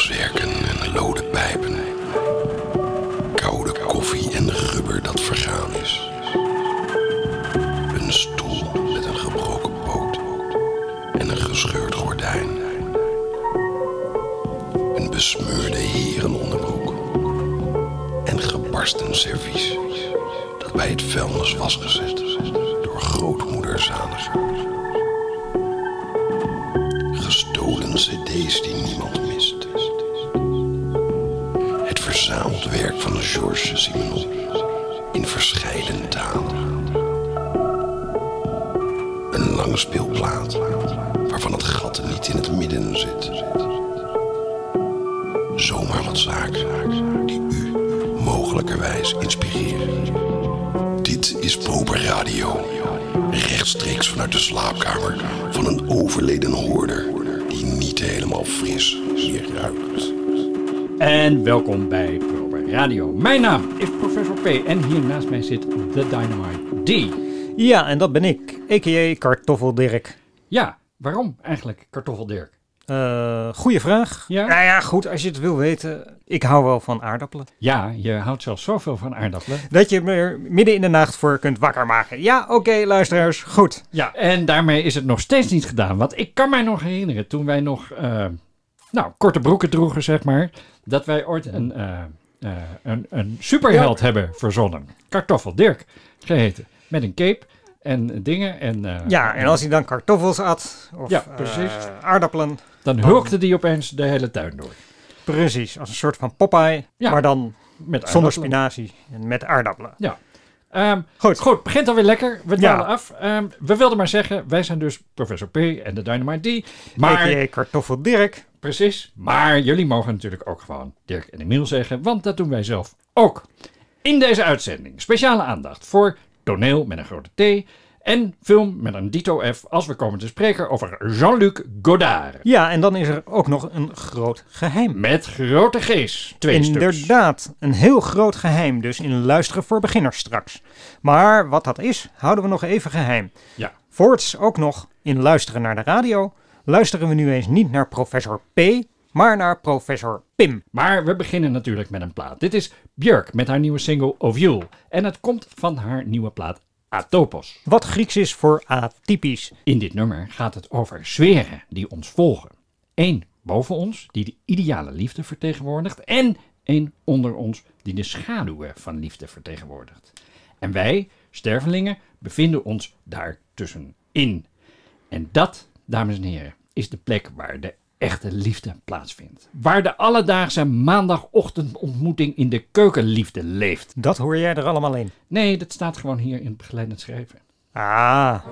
zwerken en lode pijpen. Koude koffie en rubber dat vergaan is. Een stoel met een gebroken poot en een gescheurd gordijn. Een besmeurde herenonderbroek en gebarsten servies dat bij het vuilnis was gezet door grootmoeder Zaniger. Georges Simenon in verscheiden talen. Een langspeelplaat waarvan het gat niet in het midden zit. Zomaar wat zaken die u mogelijkerwijs inspireren. Dit is Proper Radio. Rechtstreeks vanuit de slaapkamer van een overleden hoorder die niet helemaal fris meer ruikt. En welkom bij Radio. Mijn naam is Professor P. En hier naast mij zit de Dynamite D. Ja, en dat ben ik, a.k.a. Kartoffel Dirk. Ja, waarom eigenlijk Kartoffel Dirk? Eh goeie vraag. Ja? Nou ja, goed, als je het wil weten. Ik hou wel van aardappelen. Ja, je houdt zelfs zoveel van aardappelen. Dat je me er midden in de nacht voor kunt wakker maken. Ja, oké, luisteraars, goed. Ja, en daarmee is het nog steeds niet gedaan. Want ik kan mij nog herinneren, toen wij nog, eh, nou, korte broeken droegen, zeg maar, dat wij ooit een, eh, eh, een, een superheld hebben verzonnen. Kartoffel Dirk geheten. Met een cape en dingen. En, eh, Ja, en als hij dan kartoffels at, of Ja, eh, precies. aardappelen. Dan hulkte die opeens de hele tuin door. Precies, als een soort van Popeye, Ja, maar dan Met zonder spinazie en met aardappelen. Ehm, Goed. Goed, begint alweer lekker. We dwalen Ja. af. Ehm, we wilden maar zeggen, wij zijn dus Professor P en de Dynamite D. Maar, A.k.a. Kartoffel Dirk. precies, maar jullie mogen natuurlijk ook gewoon Dirk en Emiel zeggen, want dat doen wij zelf ook. In deze uitzending speciale aandacht voor toneel met een grote T en film met een dito F als we komen te spreken over Jean-Luc Godard. Ja, en dan is er ook nog een groot geheim. Met grote G's. Twee stuks. Inderdaad, een heel groot geheim dus in luisteren voor beginners straks. Maar wat dat is, houden we nog even geheim. Ja. Voorts ook nog in luisteren naar de radio, luisteren we nu eens niet naar professor P, maar naar professor Pim. Maar we beginnen natuurlijk met een plaat. Dit is Björk met haar nieuwe single Ovule. En het komt van haar nieuwe plaat Atopos. Wat Grieks is voor atypisch. In dit nummer gaat het over sferen die ons volgen. Eén boven ons die de ideale liefde vertegenwoordigt. En één onder ons die de schaduwen van liefde vertegenwoordigt. En wij, stervelingen, bevinden ons daar tussenin. En dat, dames en heren, is de plek waar de echte liefde plaatsvindt. Waar de alledaagse maandagochtendontmoeting in de keukenliefde leeft. Dat hoor jij er allemaal in. Nee, dat staat gewoon hier in het begeleidend schrijven. Ah,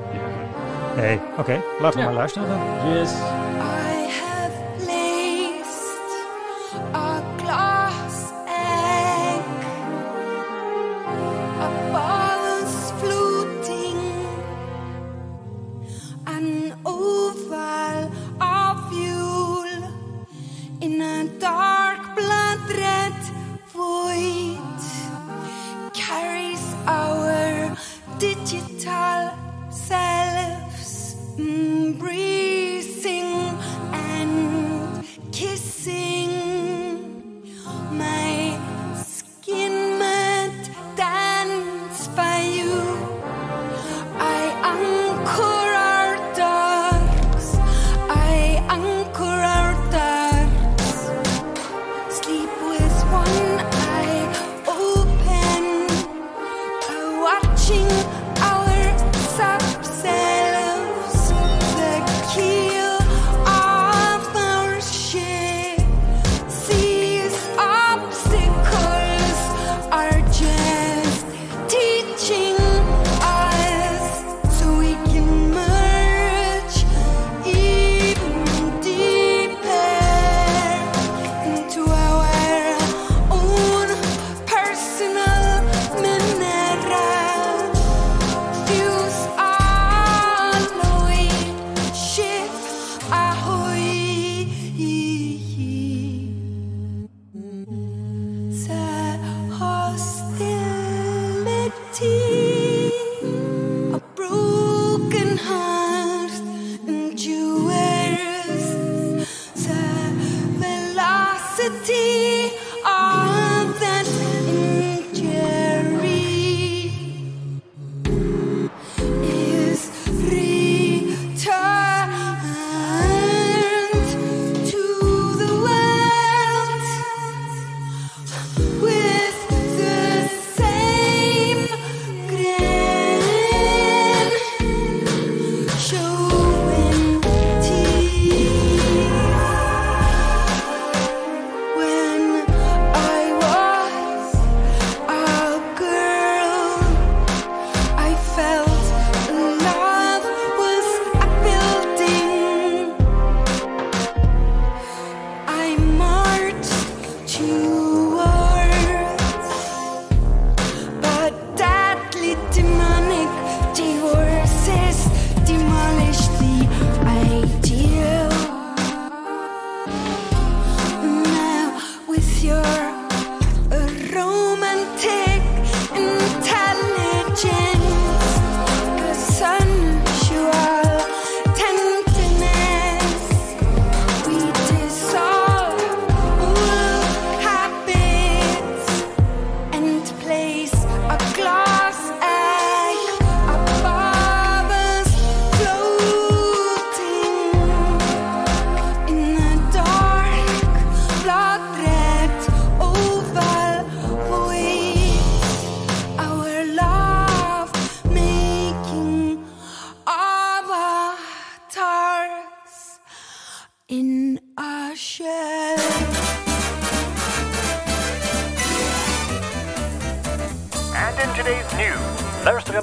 nee, oké, laten we Ja. maar luisteren dan. Yes.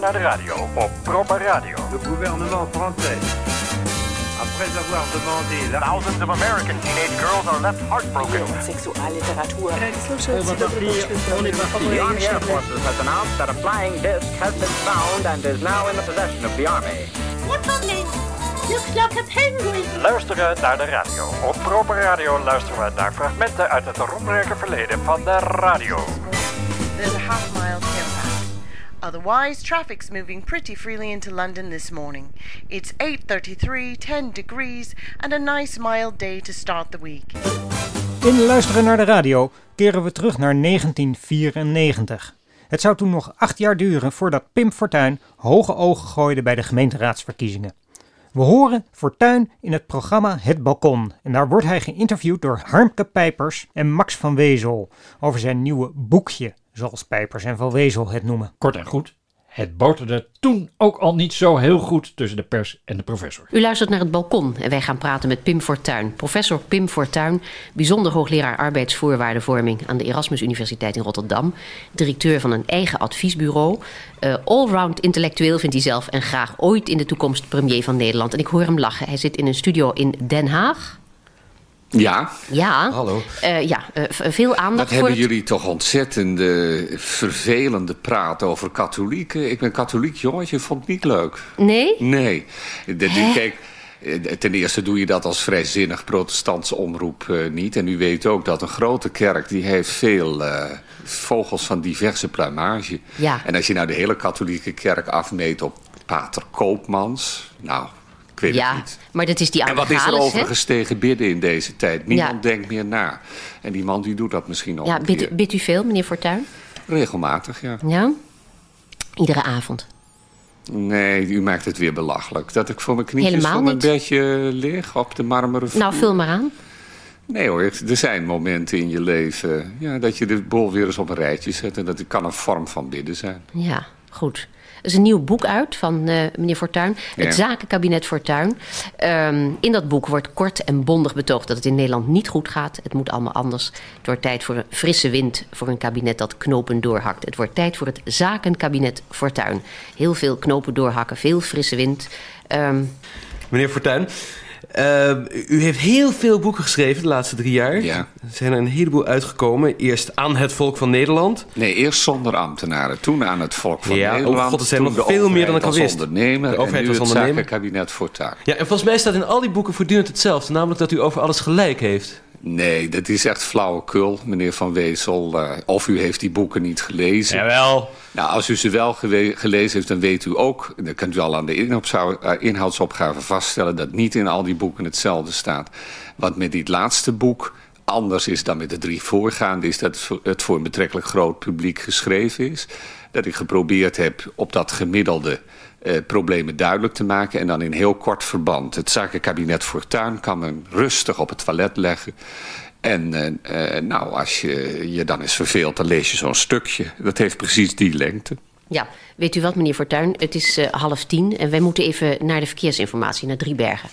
Naar de radio op Proper Radio. Le gouvernement français, après avoir demandé la Thousands of American teenage girls are left heartbroken. Sexualliteratur. The Army Air Forces has announced that a flying disc has been found and is now in the possession of the Army. Looks like a penguin. Luisteren naar de radio. Op Proper Radio luisteren we naar fragmenten uit het roemrijke verleden van de radio. There's a half. Otherwise, traffic's moving pretty freely into London this morning. It's 8:33, 10 degrees, and a nice mild day to start the week. In Luisteren naar de radio keren we terug naar 1994. Het zou toen nog acht jaar duren voordat Pim Fortuyn hoge ogen gooide bij de gemeenteraadsverkiezingen. We horen Fortuyn in het programma Het Balkon en daar wordt hij geïnterviewd door Harmke Pijpers en Max van Wezel over zijn nieuwe boekje, zoals Pijpers en van Wezel het noemen. Kort en goed, het boterde toen ook al niet zo heel goed tussen de pers en de professor. U luistert naar het balkon en wij gaan praten met Pim Fortuyn. Professor Pim Fortuyn, bijzonder hoogleraar arbeidsvoorwaardenvorming aan de Erasmus Universiteit in Rotterdam. Directeur van een eigen adviesbureau. Uh, allround intellectueel vindt hij zelf en graag ooit in de toekomst premier van Nederland. En ik hoor hem lachen. Hij zit in een studio in Den Haag. Ja, Ja, hallo. Eh, ja eh, veel aandacht Wat voor hebben het- jullie toch ontzettende, vervelende praat over katholieken. Ik ben katholiek jongetje, vond het niet leuk. Nee? Nee. Hè? Kijk, eh, ten eerste doe je dat als vrijzinnig protestantse omroep eh, niet. En u weet ook dat een grote kerk, die heeft veel eh, vogels van diverse pluimage. Ja. En als je nou de hele katholieke kerk afmeet op pater Koopmans... Nou, ik weet het Ja, niet. maar dat is die En wat is er overigens tegen bidden in deze tijd? Niemand Ja. denkt meer na. En die man die doet dat misschien nog Ja, bidt, u- keer. bidt u veel, meneer Fortuyn? Regelmatig, ja. Ja? Iedere avond. Nee, u maakt het weer belachelijk. Dat ik voor mijn knietjes Helemaal voor mijn niet. bedje lig op de marmeren vloer. Nou, vul maar aan. Nee hoor, er zijn momenten in je leven ja, dat je de bol weer eens op een rijtje zet. En dat kan een vorm van bidden zijn. Ja, goed. Er is een nieuw boek uit van eh, meneer Fortuyn. Het Ja. Zakenkabinet Fortuyn. Ehm, in dat boek wordt kort en bondig betoogd dat het in Nederland niet goed gaat. Het moet allemaal anders. Het wordt tijd voor een frisse wind voor een kabinet dat knopen doorhakt. Het wordt tijd voor het Zakenkabinet Fortuyn. Heel veel knopen doorhakken, veel frisse wind. Ehm, Meneer Fortuyn, u heeft heel veel boeken geschreven de laatste drie jaar. Ja. Er zijn er een heleboel uitgekomen. Eerst aan het volk van Nederland. Nee, eerst zonder ambtenaren. Toen aan het volk van Ja, Nederland. oh god, er zijn nog veel meer dan ik al wist. ondernemer. De overheid en nu als het ondernemer. zakenkabinet voortaan. Ja, en volgens mij staat in al die boeken voortdurend hetzelfde. Namelijk dat u over alles gelijk heeft. Nee, dat is echt flauwekul, meneer Van Wezel. Eh, of u heeft die boeken niet gelezen. Jawel. Nou, als u ze wel gelezen heeft, dan weet u ook... dan kunt u al aan de eh, inhoudsopgave vaststellen... dat niet in al die boeken hetzelfde staat. Wat met dit laatste boek anders is dan met de drie voorgaande... is dat het voor een betrekkelijk groot publiek geschreven is. Dat ik geprobeerd heb op dat gemiddelde... eh, problemen duidelijk te maken en dan in heel kort verband. Het zakenkabinet Fortuyn kan men rustig op het toilet leggen. En eh, eh, nou, als je je dan eens verveelt, dan lees je zo'n stukje. Dat heeft precies die lengte. ja, weet u wat, meneer Fortuyn? Het is eh, half tien en wij moeten even naar de verkeersinformatie, naar Driebergen.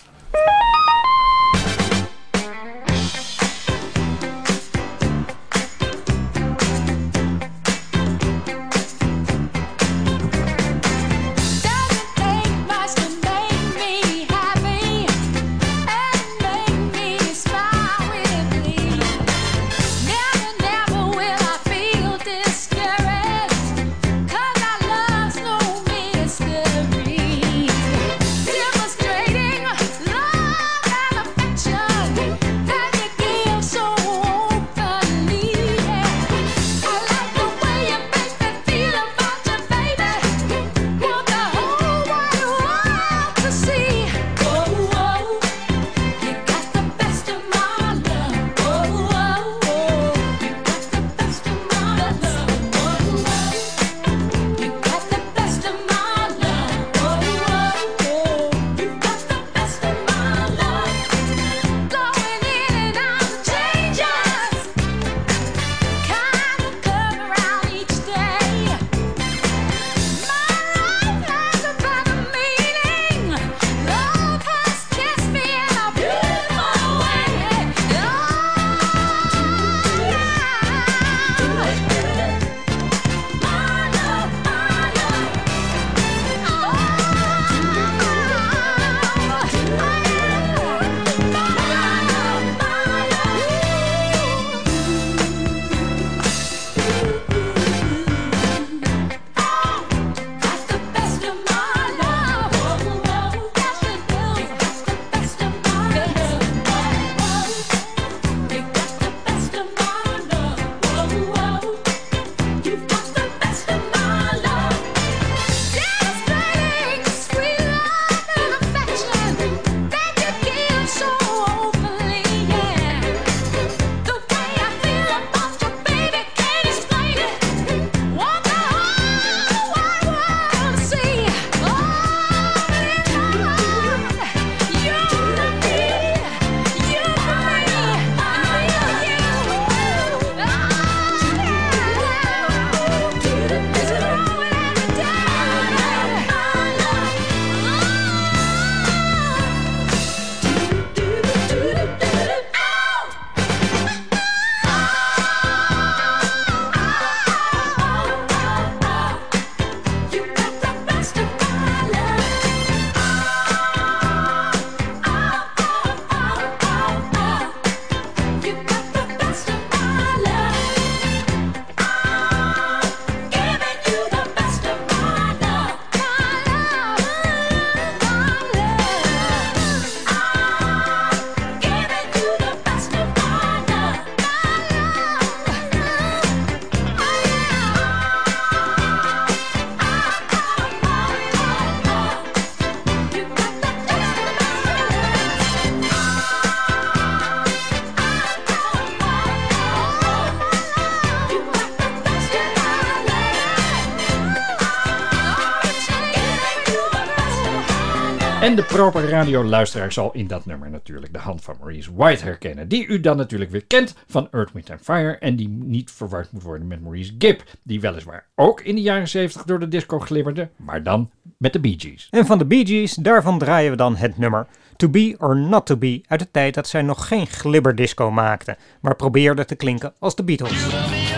Proper radioluisteraar zal in dat nummer natuurlijk de hand van Maurice White herkennen. Die u dan natuurlijk weer kent van Earth, Wind Fire. En die niet verward moet worden met Maurice Gibb. Die weliswaar ook in de jaren 70 door de disco glibberde. Maar dan met de Bee Gees. En van de Bee Gees, daarvan draaien we dan het nummer To Be or Not To Be uit de tijd dat zij nog geen glibberdisco maakten, maar probeerden te klinken als de Beatles.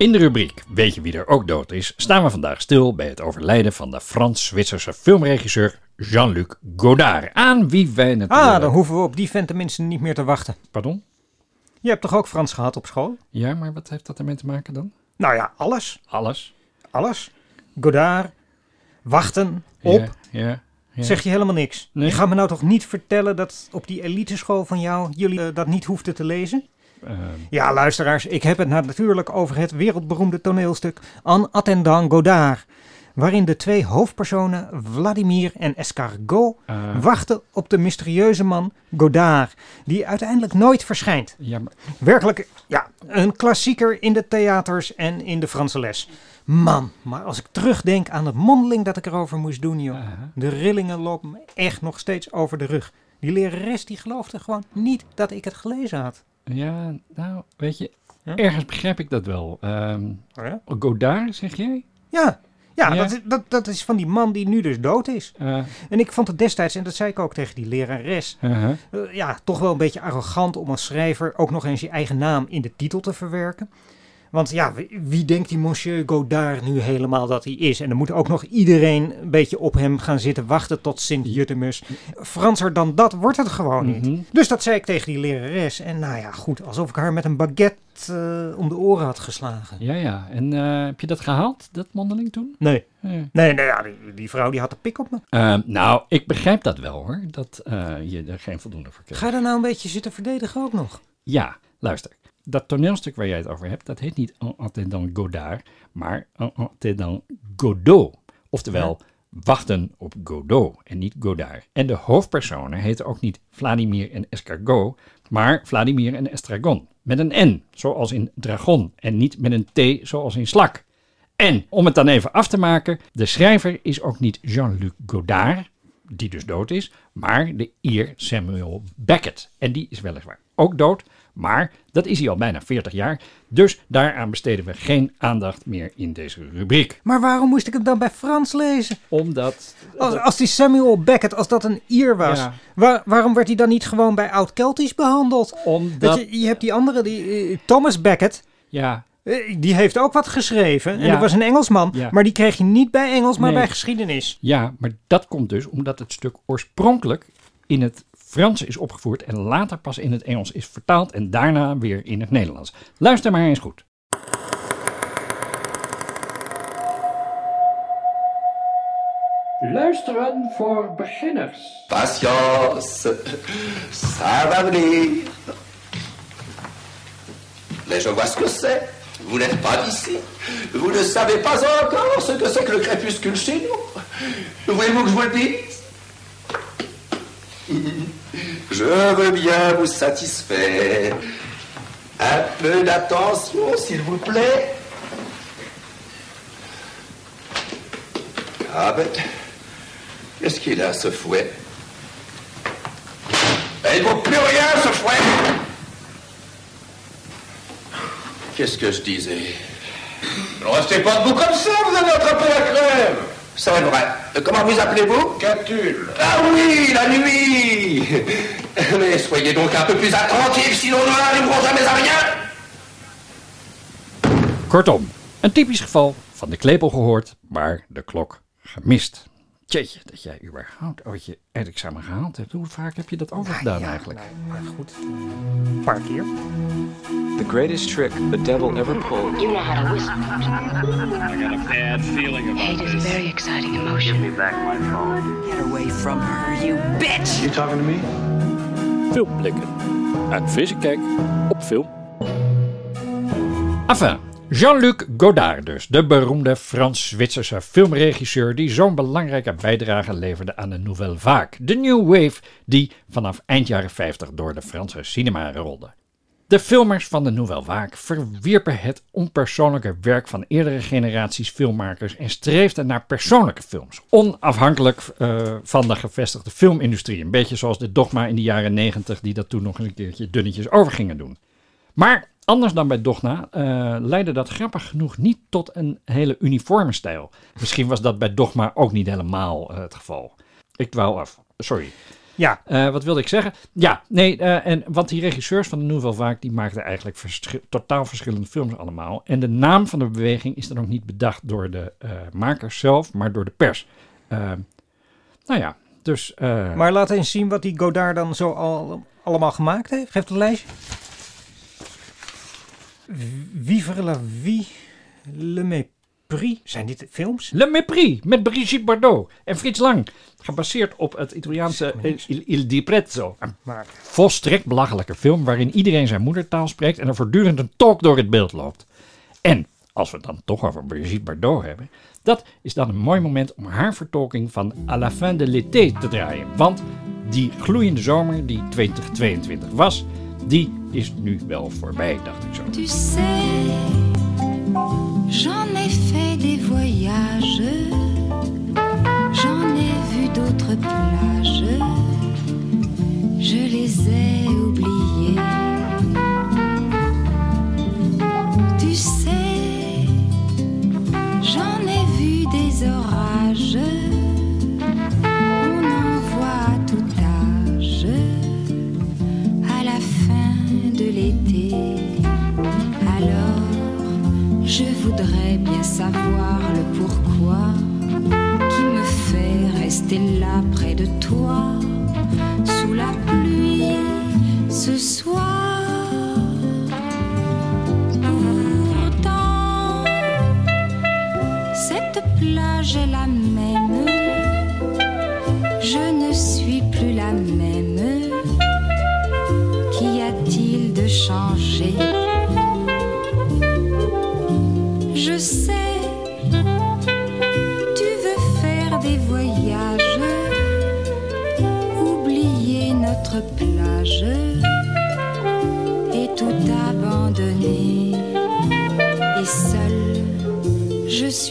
In de rubriek Weet je wie er ook dood is, staan we vandaag stil bij het overlijden van de Frans-Zwitserse filmregisseur Jean-Luc Godard. Aan wie wij natuurlijk... Ah, dan hoeven we op die vent tenminste niet meer te wachten. Pardon? Je hebt toch ook Frans gehad op school? Ja, maar wat heeft dat ermee te maken dan? Nou ja, alles. Alles. Alles. Godard, wachten, op. Ja, ja, ja. Zeg je helemaal niks. Nee. Je gaat me nou toch niet vertellen dat op die eliteschool van jou jullie eh, dat niet hoefden te lezen? Ehm, Ja, luisteraars, ik heb het natuurlijk over het wereldberoemde toneelstuk En attendant Godard. Waarin de twee hoofdpersonen, Vladimir en Escargot, eh, wachten op de mysterieuze man Godard, die uiteindelijk nooit verschijnt. ja, maar, Werkelijk, ja, een klassieker in de theaters en in de Franse les. Man, maar als ik terugdenk aan het mondeling dat ik erover moest doen, joh. Aha. De rillingen lopen me echt nog steeds over de rug. Die lerares die geloofde gewoon niet dat ik het gelezen had. Ja, nou, weet je, ergens begrijp ik dat wel. Ehm Oh ja? Godard, zeg jij? Ja, ja, Ja. Dat, is- dat, dat is van die man die nu dus dood is. Eh, En ik vond het destijds, en dat zei ik ook tegen die lerares, uh-huh. eh, ja, toch wel een beetje arrogant om als schrijver ook nog eens je eigen naam in de titel te verwerken. Want ja, wie, denkt die monsieur Godard nu helemaal dat hij is? En dan moet ook nog iedereen een beetje op hem gaan zitten wachten tot Sint-Jutemus. Franser dan dat wordt het gewoon niet. Mhm. Dus dat zei ik tegen die lerares. En nou ja, goed, alsof ik haar met een baguette eh, om de oren had geslagen. Ja, ja. En eh, heb je dat gehaald, dat mondeling toen? Nee, nee, nee ja, die, die vrouw die had de pik op me. Ehm, nou, ik begrijp dat wel hoor, dat eh, je er geen voldoende voor krijgt. Ga je er nou een beetje zitten verdedigen ook nog? Ja, luister. Dat toneelstuk waar jij het over hebt, dat heet niet En attendant Godard, maar En attendant Godot. Oftewel, wachten op Godot en niet Godard. En de hoofdpersonen heten ook niet Vladimir en Escargot, maar Vladimir en Estragon. Met een N, zoals in dragon, en niet met een T, zoals in slak. En om het dan even af te maken, de schrijver is ook niet Jean-Luc Godard, die dus dood is, maar de Ier Samuel Beckett. En die is weliswaar ook dood, Maar dat is hij al bijna 40 jaar, dus daaraan besteden we geen aandacht meer in deze rubriek. Maar waarom moest ik hem dan bij Frans lezen? Omdat... Als, als die Samuel Beckett, als dat een Ier was, Ja. waar- waarom werd hij dan niet gewoon bij Oud-Keltisch behandeld? Omdat... Je, je hebt die andere, die, eh, Thomas Beckett, Ja, eh, die heeft ook wat geschreven. En Ja. dat was een Engelsman, Ja. maar die kreeg je niet bij Engels, maar Nee. bij geschiedenis. Ja, maar dat komt dus omdat het stuk oorspronkelijk in het Frans is opgevoerd en later pas in het Engels is vertaald en daarna weer in het Nederlands. Luister maar eens goed. Luisteren voor beginners. Patience, ça va venir. Mais je vois ce que c'est. Vous n'êtes pas d'ici. Vous ne savez pas encore ce que c'est que le crépuscule chez nous. Voulez-vous que je vous le dise Je veux bien vous satisfaire. Un peu d'attention, s'il vous plaît. Ah ben, qu'est-ce qu'il a, ce fouet? Eh, Il vaut plus rien, ce fouet Qu'est-ce que je disais? Ne restez pas debout comme ça, vous allez attraper la crème C'est vrai. Comment vous appelez-vous? Catulle. Ah oui, la nuit Mais soyez donc un peu plus attentifs, sinon nous n'arriverons jamais à rien Kortom, een typisch geval van de klepel gehoord, maar de klok gemist. Tjeetje, dat jij überhaupt ooit je eindexamen gehaald hebt. Hoe vaak heb je dat overgedaan eigenlijk? Maar goed, een paar keer. The greatest trick the devil ever pulled. You know how to whistle. I got a bad feeling about Hate is a very exciting emotion. Give me back my phone. Get away from her, you bitch! You talking to me? Filmblikken. Een frisse kijk op film. Enfin, Jean-Luc Godard dus, de beroemde Frans-Zwitserse filmregisseur die zo'n belangrijke bijdrage leverde aan de Nouvelle Vague, de New Wave die vanaf eind jaren 50 door de Franse cinema rolde. De filmers van de Nouvelle Vague verwierpen het onpersoonlijke werk van eerdere generaties filmmakers en streefden naar persoonlijke films, onafhankelijk eh, van de gevestigde filmindustrie. Een beetje zoals de Dogma in de jaren 90 die dat toen nog een keertje dunnetjes over gingen doen. Maar anders dan bij Dogma eh, leidde dat grappig genoeg niet tot een hele uniforme stijl. Misschien was dat bij Dogma ook niet helemaal eh, het geval. Ik dwaal af. Sorry. Ja. Eh, wat wilde ik zeggen? Ja, nee, eh, en, want die regisseurs van de Nouvelle Vague die maakten eigenlijk totaal verschillende films allemaal. En de naam van de beweging is dan ook niet bedacht door de eh, makers zelf, maar door de pers. Nou ja, dus... Maar laat eens zien wat die Godard dan zo al, allemaal gemaakt heeft. Geef het lijstje. Vivre la vie, le mépris. Zijn dit films? Le Mépris met Brigitte Bardot en Frits Lang. Gebaseerd op het Italiaanse Il, Di Prezzo. Een Maar volstrekt belachelijke film waarin iedereen zijn moedertaal spreekt en er voortdurend een tolk door het beeld loopt. En, als we het dan toch over Brigitte Bardot hebben, dat is dan een mooi moment om haar vertolking van À la fin de l'été te draaien. Want die gloeiende zomer die 2022 was, die is nu wel voorbij, dacht ik zo. Tu sais, j'en ai rester là près de toi,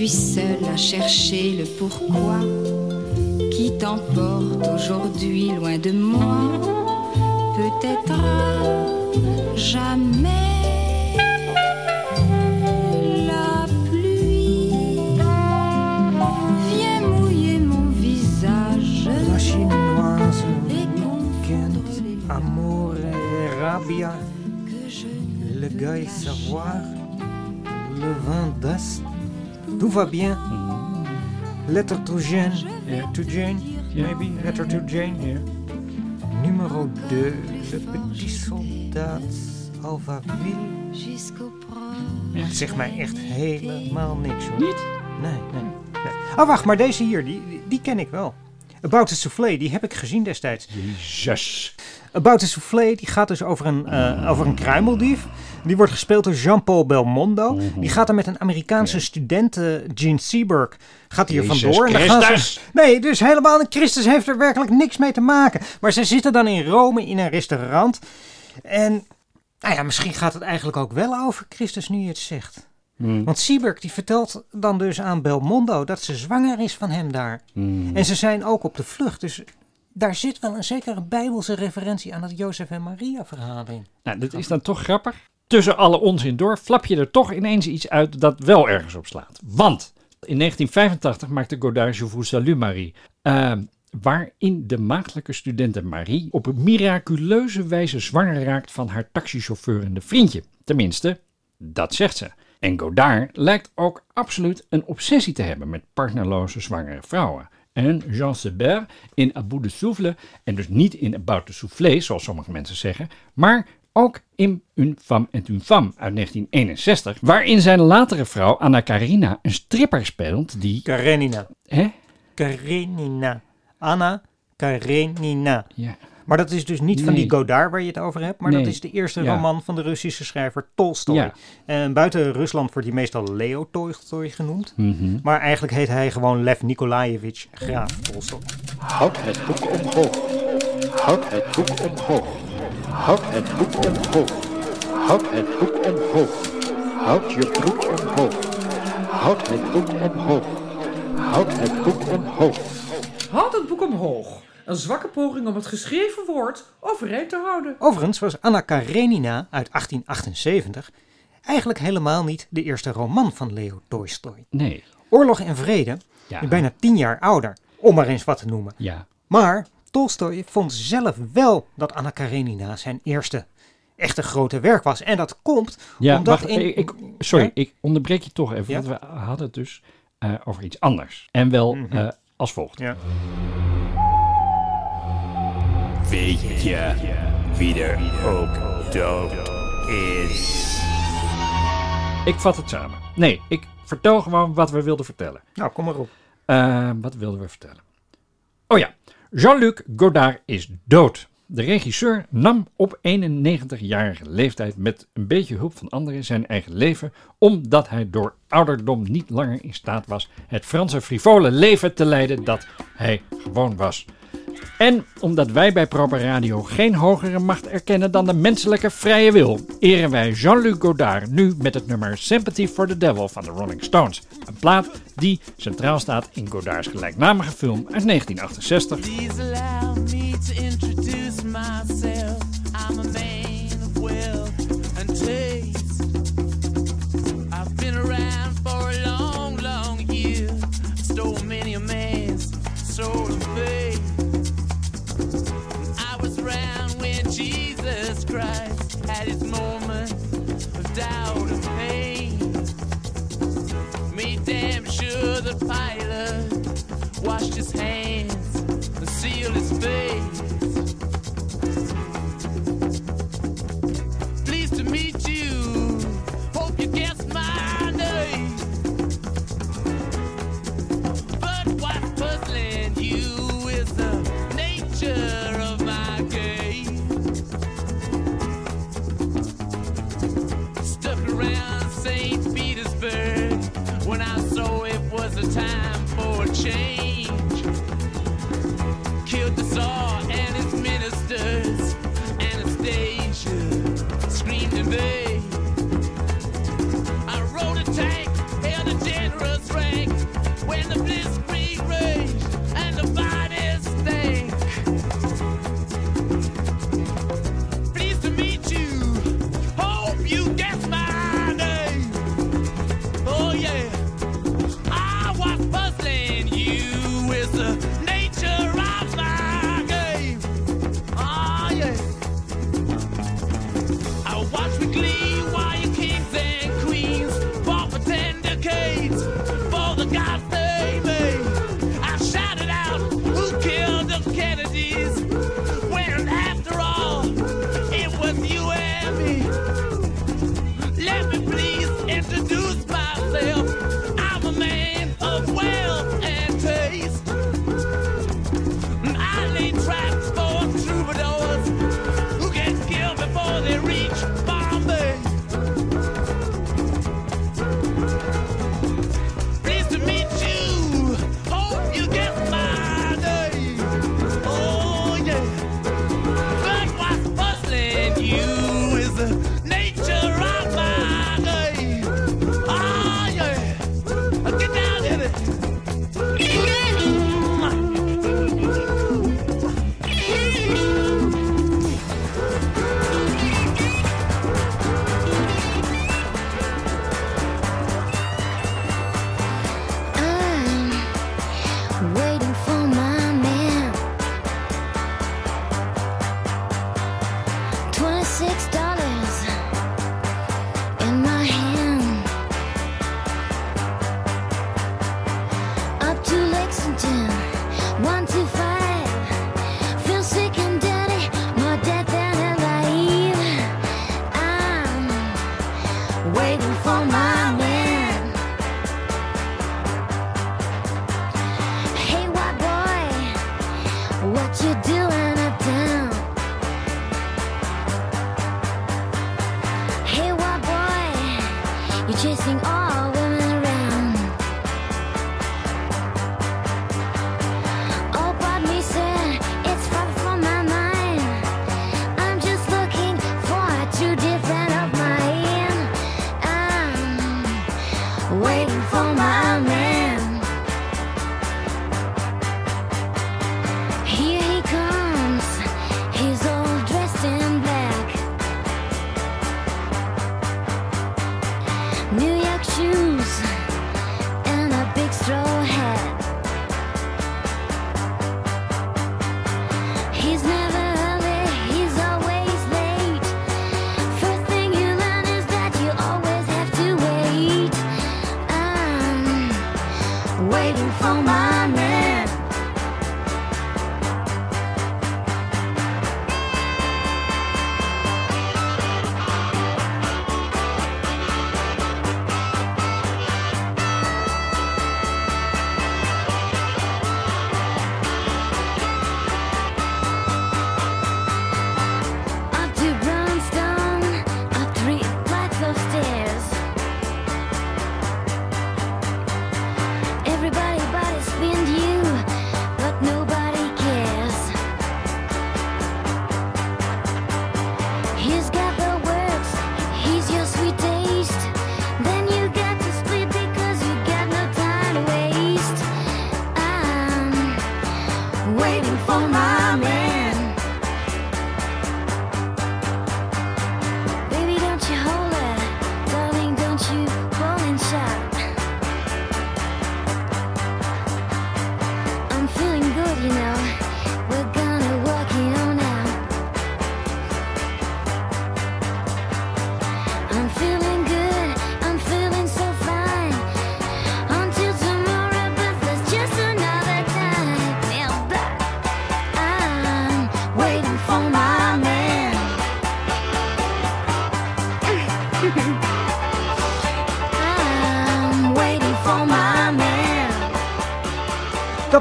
suis seule à chercher le pourquoi qui t'emporte aujourd'hui loin de moi. Peut-être jamais la pluie vient mouiller mon visage. La chinoise, Et amour et rabia, le gars savoir, le vent d'est, tout va bien. Letter to Jane, yeah, to Jane, maybe, letter to Jane. Numéro 2, le petit soldat Alphaville. jusqu'au proche. Het zegt mij echt helemaal niks hoor. Niet? Nee, nee. nee. Oh, wacht, maar deze hier, die, die, ken ik wel. About the Soufflé, die heb ik gezien destijds. Jezus. About the Soufflé, die gaat dus over een, eh, over een kruimeldief. Die wordt gespeeld door Jean-Paul Belmondo. Die gaat er met een Amerikaanse student, eh, Gene Seberg, gaat hier Jezus vandoor. En dan gaan ze, nee, dus helemaal, Christus heeft er werkelijk niks mee te maken. Maar ze zitten dan in Rome in een restaurant. En, nou ja, misschien gaat het eigenlijk ook wel over Christus nu je het zegt. Hmm. Want Seberg die vertelt dan dus aan Belmondo dat ze zwanger is van hem daar. Hmm. En ze zijn ook op de vlucht. Dus daar zit wel een zekere bijbelse referentie aan het Jozef en Maria verhaal in. Nou, dat is dan toch grappig. Tussen alle onzin door flap je er toch ineens iets uit dat wel ergens op slaat. Want in 1985 maakte Godard Je vous salue Marie. eh, waarin de maagdelijke studente Marie op een miraculeuze wijze zwanger raakt van haar taxichauffeurende vriendje. Tenminste, dat zegt ze. En Godard lijkt ook absoluut een obsessie te hebben met partnerloze zwangere vrouwen. En Jean Sebert in A Bout de Souffle, en dus niet in About the Soufflé, zoals sommige mensen zeggen, maar ook in Une femme et une femme uit 1961, waarin zijn latere vrouw Anna Karina een stripper speelt die... Karenina. Hè? Karenina. Anna Karenina. Ja. Maar dat is dus niet van die Godard waar je het over hebt, maar dat is de eerste Ja. roman van de Russische schrijver Tolstoy. Ja. En buiten Rusland wordt hij meestal Leo Tolstoy genoemd. Mhm. Maar eigenlijk heet hij gewoon Lev Nikolajevich Graaf Tolstoy. Houd het boek omhoog. Houd het boek omhoog. Houd het boek omhoog. Houd het boek omhoog. Houd je broek omhoog. Houd het boek omhoog. Houd het boek omhoog. Houd het boek omhoog. Een zwakke poging om het geschreven woord overeind te houden. Overigens was Anna Karenina uit 1878 eigenlijk helemaal niet de eerste roman van Leo Tolstoy. Nee. Oorlog en Vrede Ja. is bijna tien jaar ouder, om maar eens wat te noemen. Ja. Maar Tolstoy vond zelf wel dat Anna Karenina zijn eerste echte grote werk was. En dat komt Ja, omdat wacht, in... ik, ik- sorry, Ja? ik onderbreek je toch even, Ja? want we hadden het dus eh, over iets anders. En wel Mhm. eh, als volgt. Ja. Weet je wie er ook dood is? Ik vat het samen. Nee, ik vertel gewoon wat we wilden vertellen. Nou, kom maar op. Eh, wat wilden we vertellen? Oh ja, Jean-Luc Godard is dood. De regisseur nam op 91-jarige leeftijd met een beetje hulp van anderen zijn eigen leven, omdat hij door ouderdom niet langer in staat was het Franse frivole leven te leiden dat hij gewoon was. En omdat wij bij Proper Radio geen hogere macht erkennen dan de menselijke vrije wil, eren wij Jean-Luc Godard nu met het nummer Sympathy for the Devil van de Rolling Stones. Een plaat die centraal staat in Godards gelijknamige film uit 1968. Washed his hands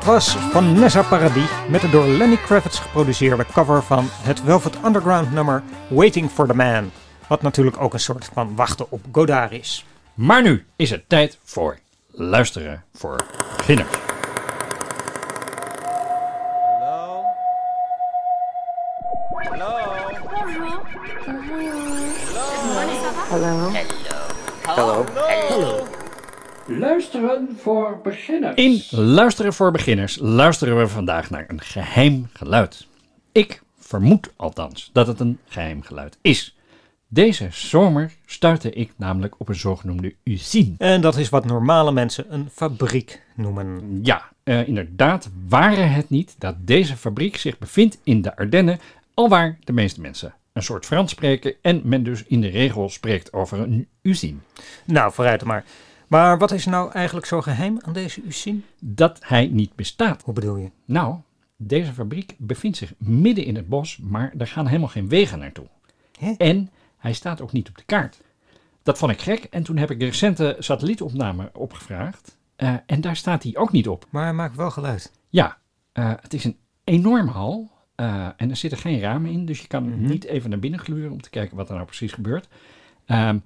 was Vanessa Paradis met de door Lenny Kravitz geproduceerde cover van het Velvet Underground nummer Waiting for the Man. Wat natuurlijk ook een soort van wachten op Godard is. Maar nu is het tijd voor luisteren voor beginners. Hallo? Hallo? Hallo? Luisteren voor beginners. In Luisteren voor beginners luisteren we vandaag naar een geheim geluid. Ik vermoed althans dat het een geheim geluid is. Deze zomer stuitte ik namelijk op een zogenoemde usine. En dat is wat normale mensen een fabriek noemen. Ja, eh, inderdaad, waren het niet dat deze fabriek zich bevindt in de Ardennen, alwaar de meeste mensen een soort Frans spreken en men dus in de regel spreekt over een usine. Nou, vooruit maar. Maar wat is nou eigenlijk zo geheim aan deze Usin? Dat hij niet bestaat. Hoe bedoel je? Nou, deze fabriek bevindt zich midden in het bos, maar er gaan helemaal geen wegen naartoe. Hè? En hij staat ook niet op de kaart. Dat vond ik gek en toen heb ik de recente satellietopname opgevraagd. eh, en daar staat hij ook niet op. Maar hij maakt wel geluid. Ja, eh, het is een enorme hal eh, en er zitten geen ramen in, dus je kan Mhm. niet even naar binnen gluren om te kijken wat er nou precies gebeurt. Ehm,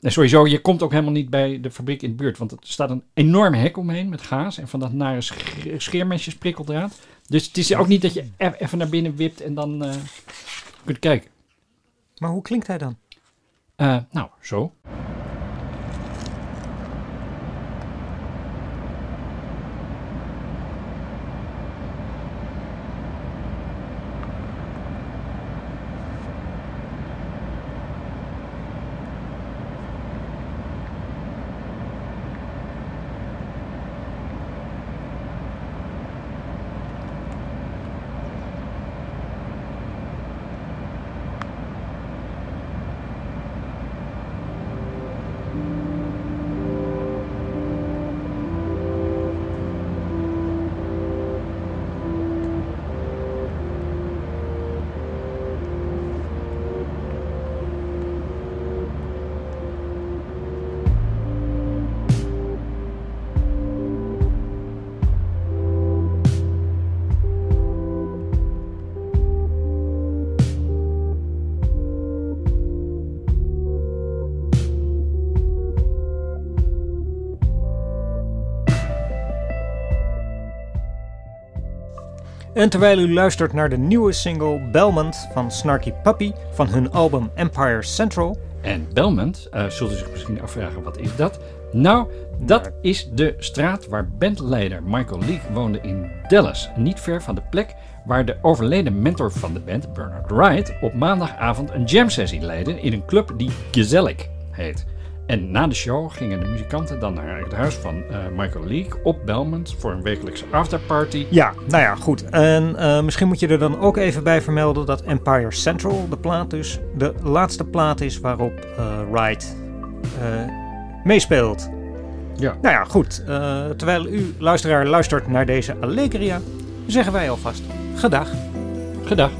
en sowieso, je komt ook helemaal niet bij de fabriek in de buurt, want er staat een enorme hek omheen met gaas en van dat nare sch- scheermesjes prikkeldraad. Dus het is ook niet dat je e- even naar binnen wipt en dan eh, kunt kijken. Maar hoe klinkt hij dan? Eh, nou, zo. En terwijl u luistert naar de nieuwe single Belmont van Snarky Puppy van hun album Empire Central. En Belmont, eh, zult u zich misschien afvragen, wat is dat? Nou, dat is de straat waar bandleider Michael Leake woonde in Dallas. Niet ver van de plek waar de overleden mentor van de band, Bernard Wright, op maandagavond een jam sessie leidde in een club die Gezellig heet. En na de show gingen de muzikanten dan naar het huis van eh, Michael Leake op Belmont voor een wekelijkse afterparty. Ja, nou ja, goed. En eh, misschien moet je er dan ook even bij vermelden dat Empire Central, de plaat dus, de laatste plaat is waarop eh, Wright meespeelt. Ja. Nou ja, goed. Terwijl u, luisteraar, luistert naar deze Allegria, zeggen wij alvast gedag. Gedag.